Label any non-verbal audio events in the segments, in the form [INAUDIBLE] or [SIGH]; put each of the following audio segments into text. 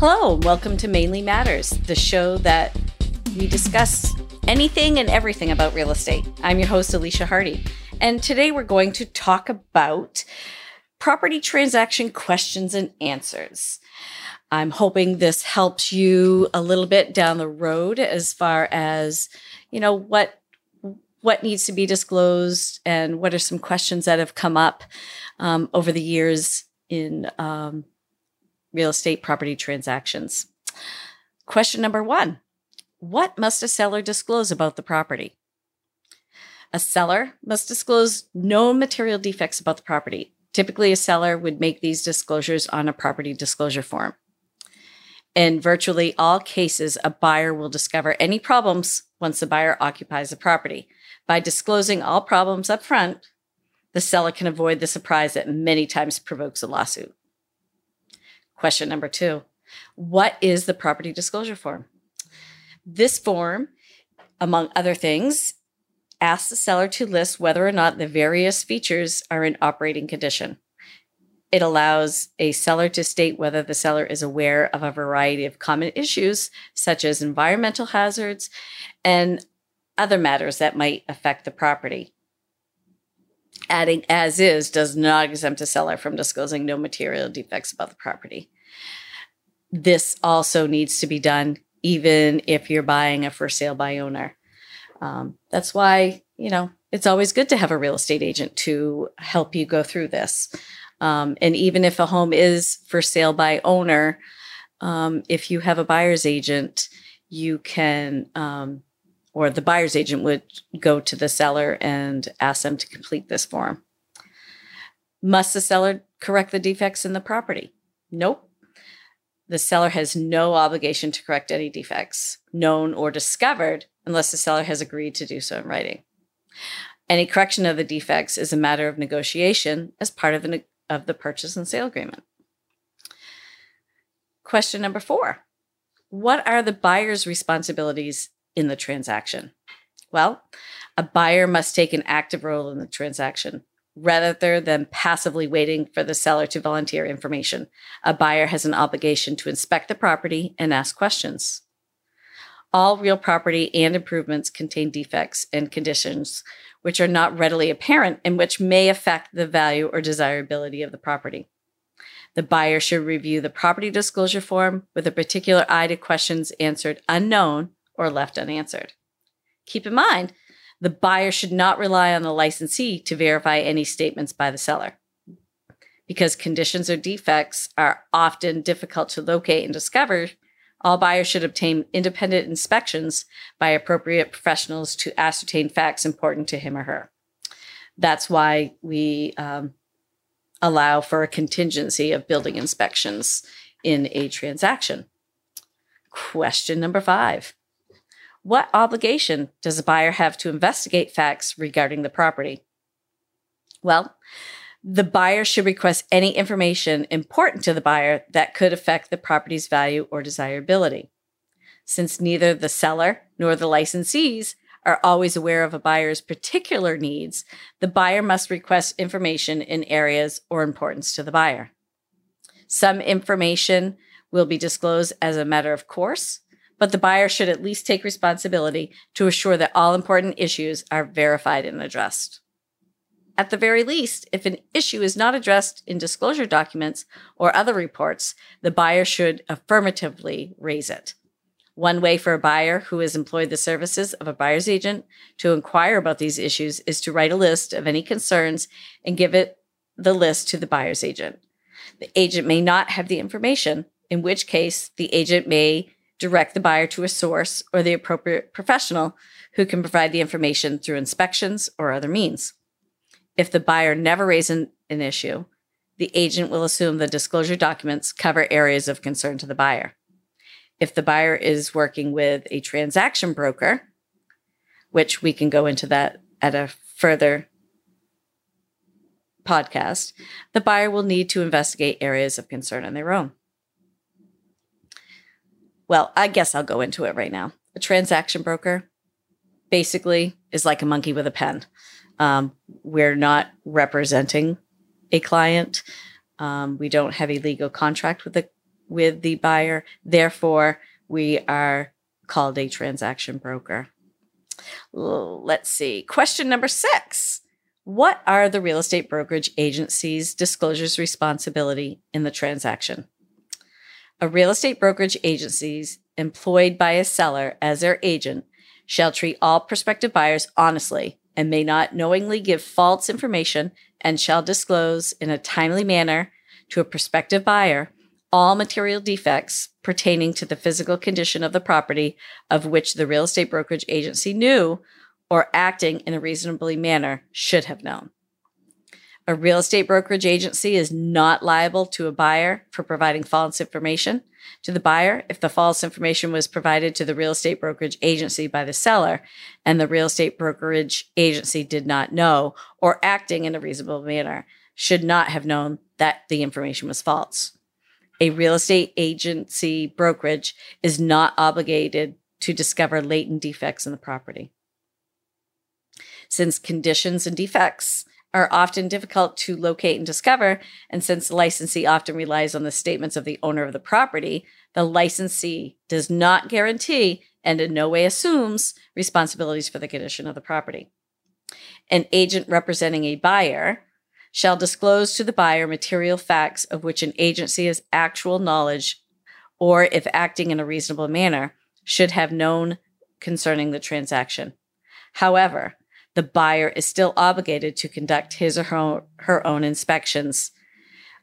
Hello, and welcome to Mainly Matters, the show that we discuss anything and everything about real estate. I'm your host, Alicia Hardy, and today we're going to talk about property transaction questions and answers. I'm hoping this helps you a little bit down the road as far as, you know, what what needs to be disclosed and what are some questions that have come up um, over the years in um, real estate property transactions. Question number one What must a seller disclose about the property? A seller must disclose no material defects about the property. Typically, a seller would make these disclosures on a property disclosure form. In virtually all cases, a buyer will discover any problems once the buyer occupies the property. By disclosing all problems up front, the seller can avoid the surprise that many times provokes a lawsuit. Question number two What is the property disclosure form? This form, among other things, asks the seller to list whether or not the various features are in operating condition. It allows a seller to state whether the seller is aware of a variety of common issues, such as environmental hazards and other matters that might affect the property. Adding as is does not exempt a seller from disclosing no material defects about the property. This also needs to be done even if you're buying a for sale by owner. Um, that's why, you know, it's always good to have a real estate agent to help you go through this. Um, and even if a home is for sale by owner, um, if you have a buyer's agent, you can, um, or the buyer's agent would go to the seller and ask them to complete this form. Must the seller correct the defects in the property? Nope. The seller has no obligation to correct any defects, known or discovered, unless the seller has agreed to do so in writing. Any correction of the defects is a matter of negotiation as part of the of the purchase and sale agreement. Question number four What are the buyer's responsibilities in the transaction? Well, a buyer must take an active role in the transaction rather than passively waiting for the seller to volunteer information. A buyer has an obligation to inspect the property and ask questions. All real property and improvements contain defects and conditions which are not readily apparent and which may affect the value or desirability of the property. The buyer should review the property disclosure form with a particular eye to questions answered unknown or left unanswered. Keep in mind, the buyer should not rely on the licensee to verify any statements by the seller. Because conditions or defects are often difficult to locate and discover, all buyers should obtain independent inspections by appropriate professionals to ascertain facts important to him or her. That's why we um, allow for a contingency of building inspections in a transaction. Question number five What obligation does a buyer have to investigate facts regarding the property? Well, the buyer should request any information important to the buyer that could affect the property's value or desirability. Since neither the seller nor the licensees are always aware of a buyer's particular needs, the buyer must request information in areas or importance to the buyer. Some information will be disclosed as a matter of course, but the buyer should at least take responsibility to assure that all important issues are verified and addressed. At the very least, if an issue is not addressed in disclosure documents or other reports, the buyer should affirmatively raise it. One way for a buyer who has employed the services of a buyer's agent to inquire about these issues is to write a list of any concerns and give it the list to the buyer's agent. The agent may not have the information, in which case the agent may direct the buyer to a source or the appropriate professional who can provide the information through inspections or other means. If the buyer never raises an, issue, the agent will assume the disclosure documents cover areas of concern to the buyer. If the buyer is working with a transaction broker, which we can go into that at a further podcast, the buyer will need to investigate areas of concern on their own. Well, I guess I'll go into it right now. A transaction broker basically is like a monkey with a pen. Um, we're not representing a client. Um, we don't have a legal contract with the with the buyer. Therefore, we are called a transaction broker. Let's see. Question number six. What are the real estate brokerage agency's disclosures responsibility in the transaction? A real estate brokerage agencies employed by a seller as their agent shall treat all prospective buyers honestly and may not knowingly give false information and shall disclose in a timely manner to a prospective buyer all material defects pertaining to the physical condition of the property of which the real estate brokerage agency knew or acting in a reasonably manner should have known. A real estate brokerage agency is not liable to a buyer for providing false information to the buyer if the false information was provided to the real estate brokerage agency by the seller and the real estate brokerage agency did not know or acting in a reasonable manner should not have known that the information was false. A real estate agency brokerage is not obligated to discover latent defects in the property. Since conditions and defects are often difficult to locate and discover, and since the licensee often relies on the statements of the owner of the property, the licensee does not guarantee and in no way assumes responsibilities for the condition of the property. An agent representing a buyer shall disclose to the buyer material facts of which an agency has actual knowledge or, if acting in a reasonable manner, should have known concerning the transaction. However, the buyer is still obligated to conduct his or her, her own inspections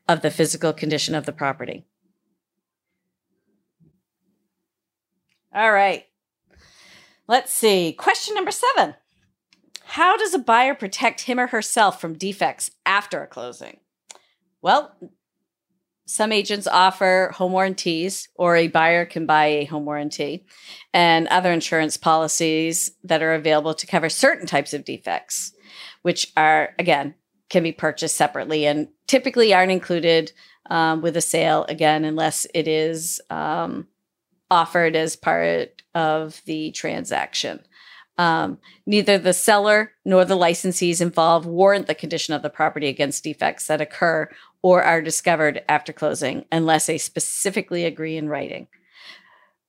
of the physical condition of the property. All right. Let's see. Question number seven How does a buyer protect him or herself from defects after a closing? Well, some agents offer home warranties, or a buyer can buy a home warranty, and other insurance policies that are available to cover certain types of defects, which are, again, can be purchased separately and typically aren't included um, with a sale, again, unless it is um, offered as part of the transaction. Um, neither the seller nor the licensees involved warrant the condition of the property against defects that occur or are discovered after closing unless they specifically agree in writing.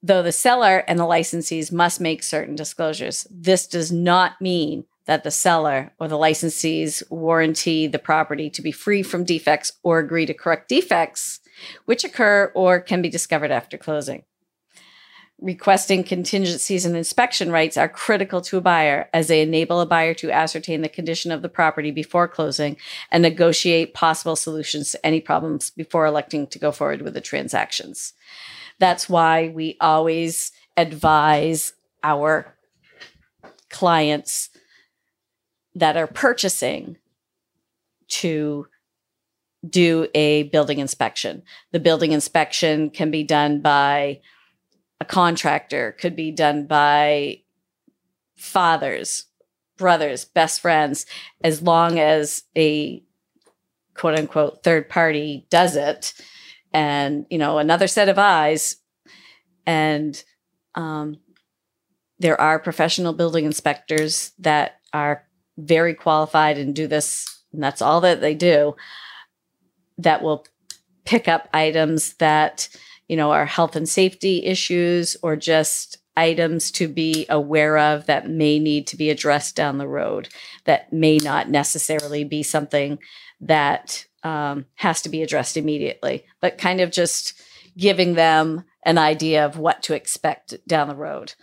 Though the seller and the licensees must make certain disclosures, this does not mean that the seller or the licensees warranty the property to be free from defects or agree to correct defects which occur or can be discovered after closing requesting contingencies and inspection rights are critical to a buyer as they enable a buyer to ascertain the condition of the property before closing and negotiate possible solutions to any problems before electing to go forward with the transactions. That's why we always advise our clients that are purchasing to do a building inspection. The building inspection can be done by a contractor, could be done by fathers, brothers, best friends, as long as a quote unquote third party does it and you know another set of eyes. And um, there are professional building inspectors that are very qualified and do this and that's all that they do that will pick up items that you know, our health and safety issues or just items to be aware of that may need to be addressed down the road that may not necessarily be something that um, has to be addressed immediately, but kind of just giving them an idea of what to expect down the road.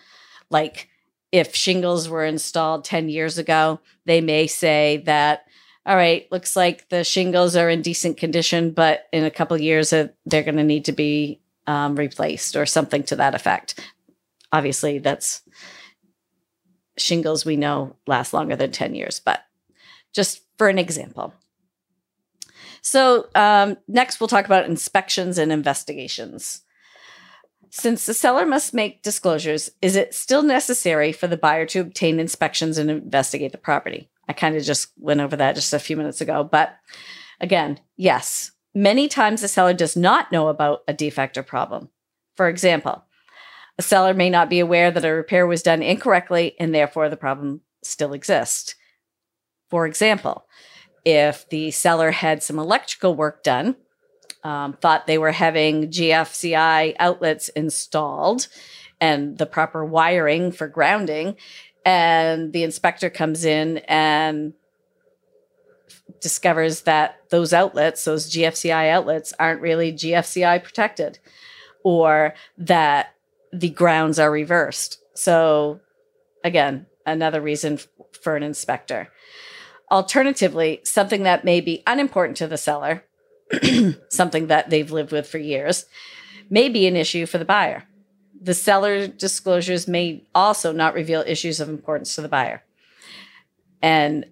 Like if shingles were installed 10 years ago, they may say that all right, looks like the shingles are in decent condition, but in a couple years, uh, they're going to need to be um, replaced or something to that effect. Obviously, that's shingles we know last longer than 10 years, but just for an example. So, um, next we'll talk about inspections and investigations. Since the seller must make disclosures, is it still necessary for the buyer to obtain inspections and investigate the property? I kind of just went over that just a few minutes ago, but again, yes, Many times the seller does not know about a defect or problem. For example, a seller may not be aware that a repair was done incorrectly and therefore the problem still exists. For example, if the seller had some electrical work done um, thought they were having GFCI outlets installed and the proper wiring for grounding. And the inspector comes in and discovers that those outlets, those GFCI outlets, aren't really GFCI protected or that the grounds are reversed. So, again, another reason for an inspector. Alternatively, something that may be unimportant to the seller, [CLEARS THROAT] something that they've lived with for years, may be an issue for the buyer. The seller disclosures may also not reveal issues of importance to the buyer. And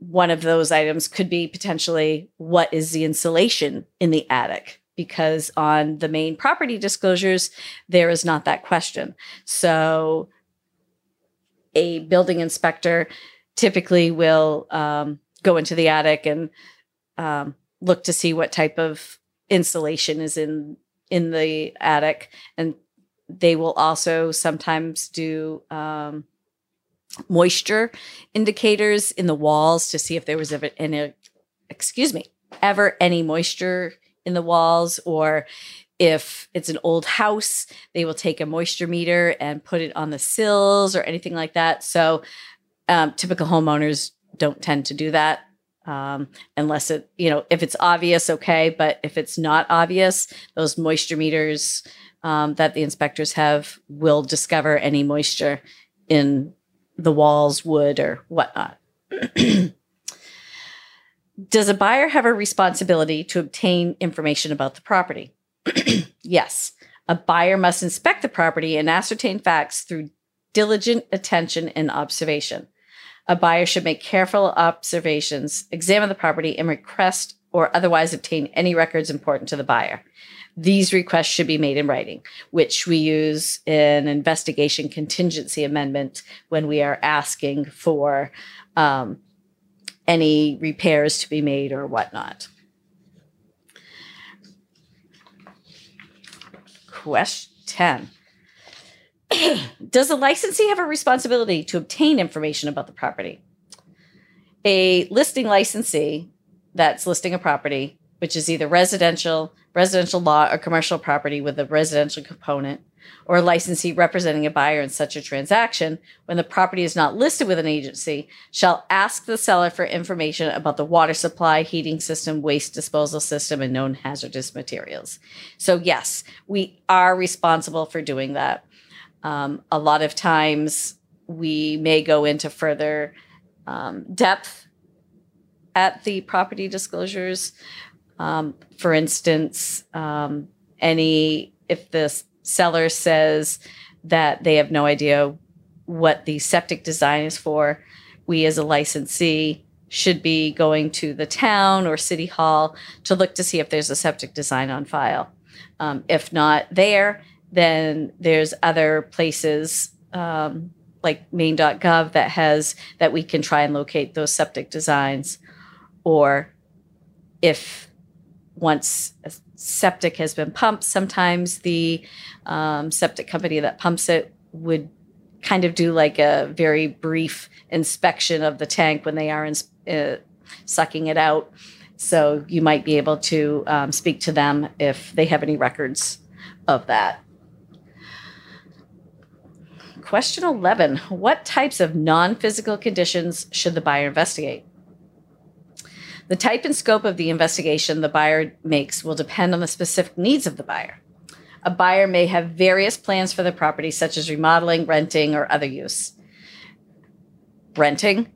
one of those items could be potentially what is the insulation in the attic? Because on the main property disclosures, there is not that question. So a building inspector typically will um, go into the attic and um, look to see what type of insulation is in in the attic and they will also sometimes do um, moisture indicators in the walls to see if there was ever any excuse me ever any moisture in the walls or if it's an old house they will take a moisture meter and put it on the sills or anything like that. So um, typical homeowners don't tend to do that um, unless it you know if it's obvious okay but if it's not obvious those moisture meters um, that the inspectors have will discover any moisture in the walls, wood, or whatnot. [CLEARS THROAT] Does a buyer have a responsibility to obtain information about the property? [CLEARS THROAT] yes. A buyer must inspect the property and ascertain facts through diligent attention and observation. A buyer should make careful observations, examine the property, and request or otherwise obtain any records important to the buyer these requests should be made in writing, which we use in investigation contingency amendment when we are asking for um, any repairs to be made or whatnot. Question 10. [CLEARS THROAT] Does a licensee have a responsibility to obtain information about the property? A listing licensee that's listing a property, which is either residential, residential law or commercial property with a residential component, or a licensee representing a buyer in such a transaction, when the property is not listed with an agency, shall ask the seller for information about the water supply, heating system, waste disposal system, and known hazardous materials. So, yes, we are responsible for doing that. Um, a lot of times we may go into further um, depth at the property disclosures um, for instance, um, any if the seller says that they have no idea what the septic design is for, we as a licensee should be going to the town or city hall to look to see if there's a septic design on file. Um, if not there, then there's other places um, like maine.gov that has that we can try and locate those septic designs or if once a septic has been pumped, sometimes the um, septic company that pumps it would kind of do like a very brief inspection of the tank when they are in, uh, sucking it out. So you might be able to um, speak to them if they have any records of that. Question 11 What types of non physical conditions should the buyer investigate? The type and scope of the investigation the buyer makes will depend on the specific needs of the buyer. A buyer may have various plans for the property, such as remodeling, renting, or other use. Renting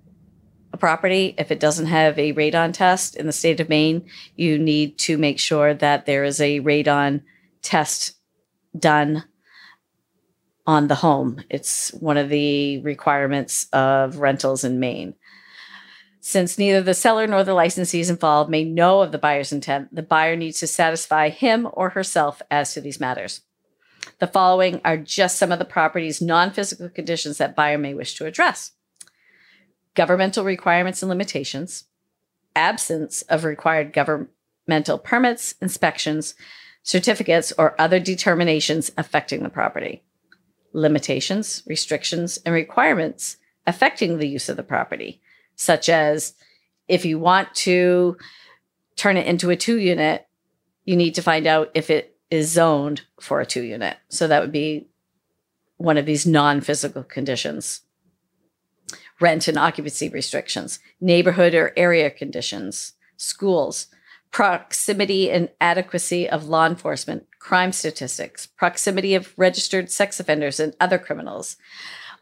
a property, if it doesn't have a radon test in the state of Maine, you need to make sure that there is a radon test done on the home. It's one of the requirements of rentals in Maine. Since neither the seller nor the licensees involved may know of the buyer's intent, the buyer needs to satisfy him or herself as to these matters. The following are just some of the property's non physical conditions that buyer may wish to address. Governmental requirements and limitations, absence of required governmental permits, inspections, certificates, or other determinations affecting the property, limitations, restrictions, and requirements affecting the use of the property such as if you want to turn it into a two unit, you need to find out if it is zoned for a two unit. So that would be one of these non physical conditions rent and occupancy restrictions, neighborhood or area conditions, schools, proximity and adequacy of law enforcement, crime statistics, proximity of registered sex offenders and other criminals.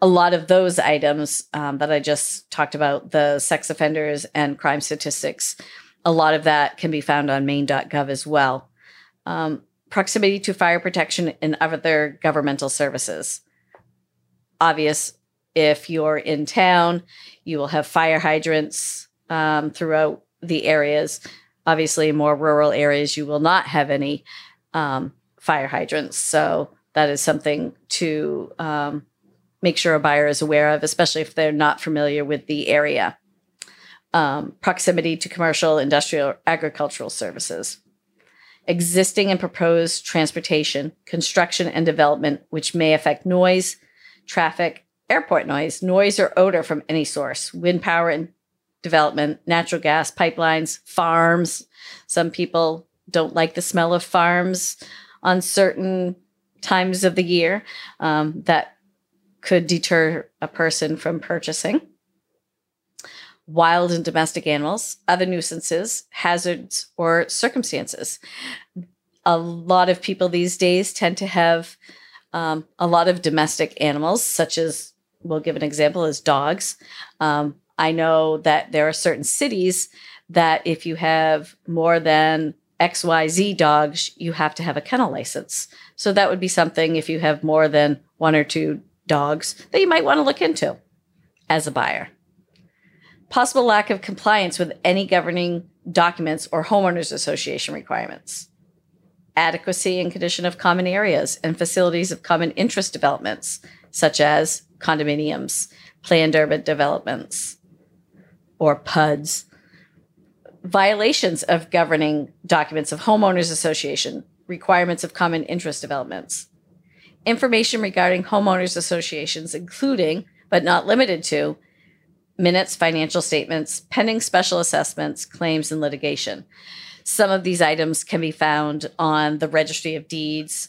A lot of those items um, that I just talked about, the sex offenders and crime statistics, a lot of that can be found on maine.gov as well. Um, proximity to fire protection and other governmental services. Obvious if you're in town, you will have fire hydrants um, throughout the areas. Obviously, more rural areas, you will not have any um, fire hydrants. So that is something to um, make sure a buyer is aware of, especially if they're not familiar with the area. Um, proximity to commercial, industrial, agricultural services. Existing and proposed transportation, construction, and development, which may affect noise, traffic, airport noise, noise or odor from any source, wind power and development, natural gas pipelines, farms. Some people don't like the smell of farms on certain times of the year. Um, that could deter a person from purchasing. Wild and domestic animals, other nuisances, hazards, or circumstances. A lot of people these days tend to have um, a lot of domestic animals, such as, we'll give an example, as dogs. Um, I know that there are certain cities that if you have more than XYZ dogs, you have to have a kennel license. So that would be something if you have more than one or two dogs that you might want to look into as a buyer. Possible lack of compliance with any governing documents or homeowners association requirements. Adequacy and condition of common areas and facilities of common interest developments, such as condominiums, planned urban developments, or PUDs, violations of governing documents of homeowners association, requirements of common interest developments, information regarding homeowners associations, including but not limited to minutes, financial statements, pending special assessments, claims, and litigation. Some of these items can be found on the Registry of Deeds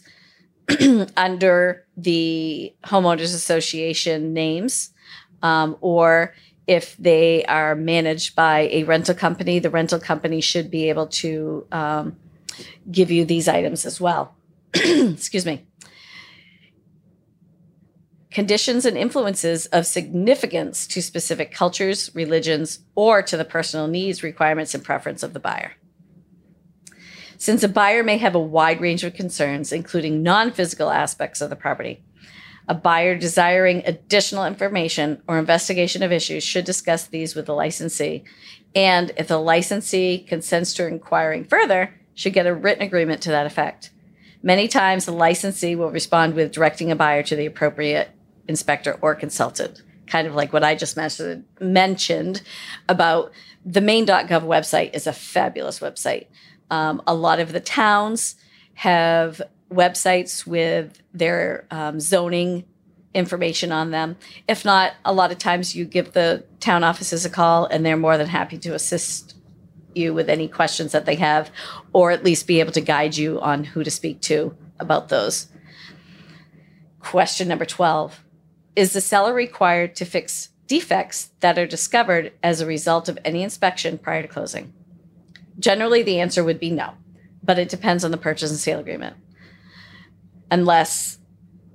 [CLEARS THROAT] under the Homeowners Association names, um, or if they are managed by a rental company, the rental company should be able to um, give you these items as well. [CLEARS THROAT] Excuse me. Conditions and influences of significance to specific cultures, religions, or to the personal needs, requirements, and preference of the buyer. Since a buyer may have a wide range of concerns, including non physical aspects of the property, a buyer desiring additional information or investigation of issues should discuss these with the licensee. And if the licensee consents to inquiring further, should get a written agreement to that effect. Many times, the licensee will respond with directing a buyer to the appropriate inspector or consultant, kind of like what I just mentioned about the maine.gov website is a fabulous website. Um, a lot of the towns have websites with their um, zoning information on them. If not, a lot of times you give the town offices a call and they're more than happy to assist you with any questions that they have, or at least be able to guide you on who to speak to about those. Question number 12 Is the seller required to fix defects that are discovered as a result of any inspection prior to closing? Generally, the answer would be no, but it depends on the purchase and sale agreement. Unless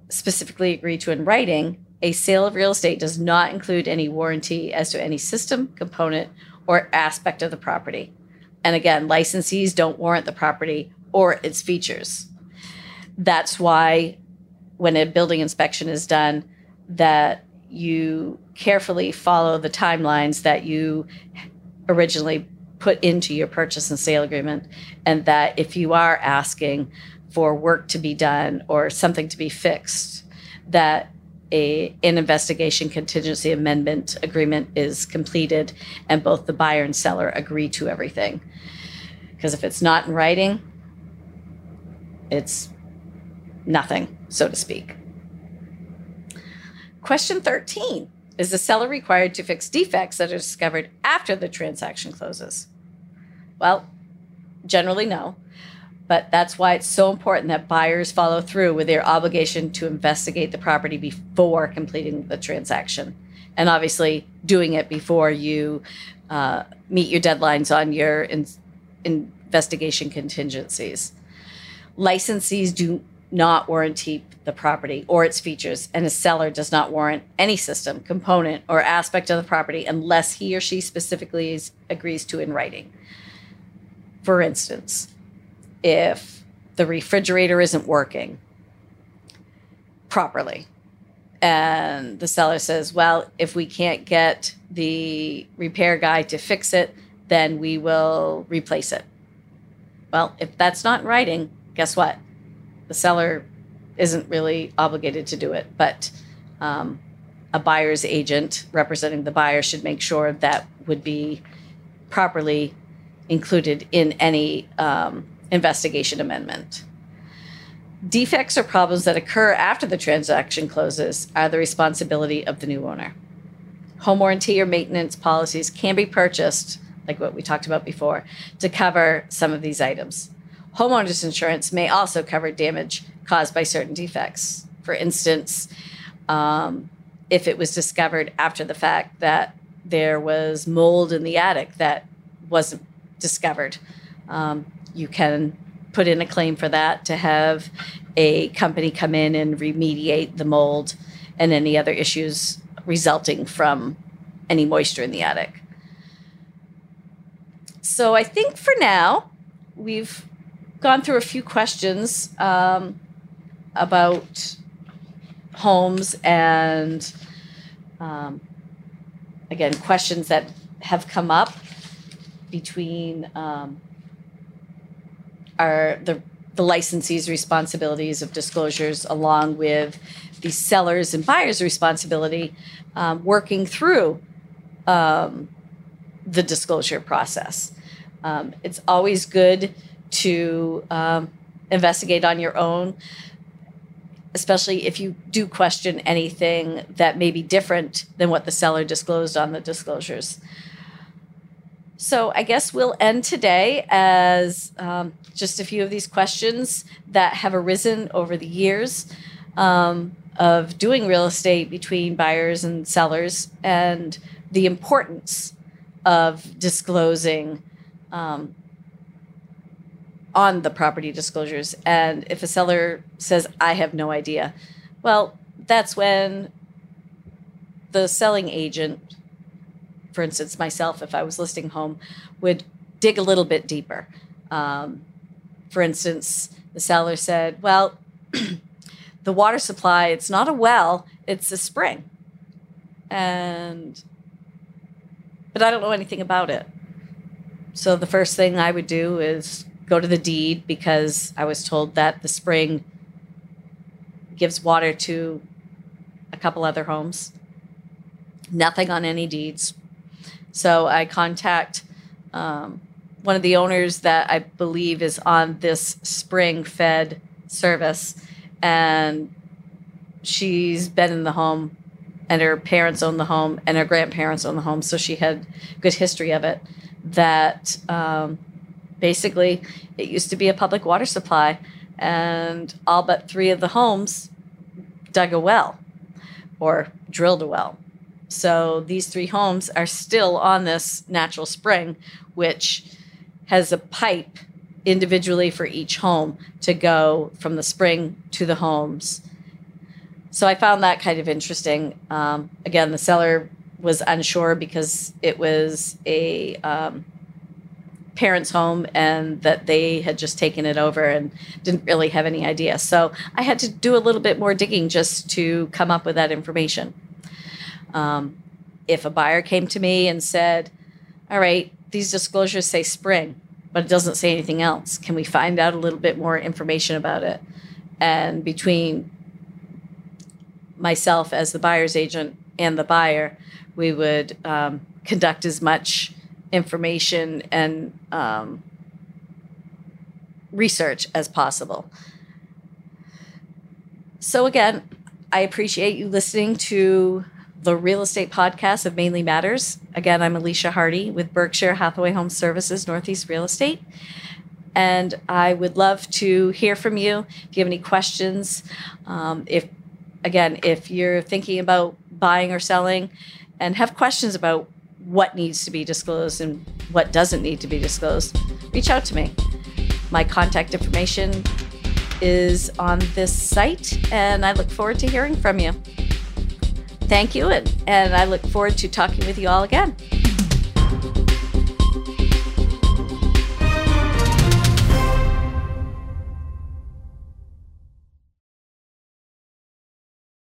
specifically agreed to in writing, a sale of real estate does not include any warranty as to any system, component, or aspect of the property. And again, licensees don't warrant the property or its features. That's why when a building inspection is done, that you carefully follow the timelines that you originally put into your purchase and sale agreement. And that if you are asking for work to be done or something to be fixed, that a, an investigation contingency amendment agreement is completed and both the buyer and seller agree to everything. Because if it's not in writing, it's nothing, so to speak. Question 13 is the seller required to fix defects that are discovered after the transaction closes? Well, generally no. But that's why it's so important that buyers follow through with their obligation to investigate the property before completing the transaction. And obviously, doing it before you uh, meet your deadlines on your in- investigation contingencies. Licensees do not warranty the property or its features, and a seller does not warrant any system, component, or aspect of the property unless he or she specifically is, agrees to in writing. For instance, if the refrigerator isn't working properly, and the seller says, Well, if we can't get the repair guy to fix it, then we will replace it. Well, if that's not in writing, guess what? The seller isn't really obligated to do it, but um, a buyer's agent representing the buyer should make sure that would be properly included in any um, investigation amendment. Defects or problems that occur after the transaction closes are the responsibility of the new owner. Home warranty or maintenance policies can be purchased, like what we talked about before, to cover some of these items. Homeowners insurance may also cover damage caused by certain defects. For instance, um, if it was discovered after the fact that there was mold in the attic that wasn't discovered, um, you can put in a claim for that to have a company come in and remediate the mold and any other issues resulting from any moisture in the attic. So I think for now, we've gone through a few questions. Um, about homes and um, again questions that have come up between um, our the the licensee's responsibilities of disclosures along with the sellers and buyers responsibility um, working through um, the disclosure process um, it's always good to um, investigate on your own especially if you do question anything that may be different than what the seller disclosed on the disclosures. So I guess we'll end today as um, just a few of these questions that have arisen over the years um, of doing real estate between buyers and sellers and the importance of disclosing um, on the property disclosures. And if a seller says, I have no idea, well, that's when the selling agent, for instance, myself, if I was listing home, would dig a little bit deeper. Um, for instance, the seller said, Well, [CLEARS THROAT] the water supply, it's not a well, it's a spring. And, but I don't know anything about it. So the first thing I would do is go to the deed because I was told that the spring gives water to a couple other homes. Nothing on any deeds. So I contact um, one of the owners that I believe is on this spring fed service, and she's been in the home, and her parents own the home, and her grandparents own the home, so she had good history of it. That um, basically, it used to be a public water supply, and all but three of the homes dug a well or drilled a well. So these three homes are still on this natural spring, which has a pipe individually for each home to go from the spring to the homes. So I found that kind of interesting. Um, again, the seller was unsure because it was a um, parents' home and that they had just taken it over and didn't really have any idea. So I had to do a little bit more digging just to come up with that information. Um, if a buyer came to me and said, All right, these disclosures say spring, but it doesn't say anything else, can we find out a little bit more information about it? And between myself as the buyer's agent and the buyer, we would um, conduct as much information and um, research as possible. So, again, I appreciate you listening to the real estate podcast of Mainly Matters. Again, I'm Alicia Hardy with Berkshire Hathaway Home Services Northeast Real Estate. And I would love to hear from you if you have any questions. Um, if, again, if you're thinking about buying or selling and have questions about what needs to be disclosed and what doesn't need to be disclosed, reach out to me. My contact information is on this site, and I look forward to hearing from you. Thank you, and, and I look forward to talking with you all again.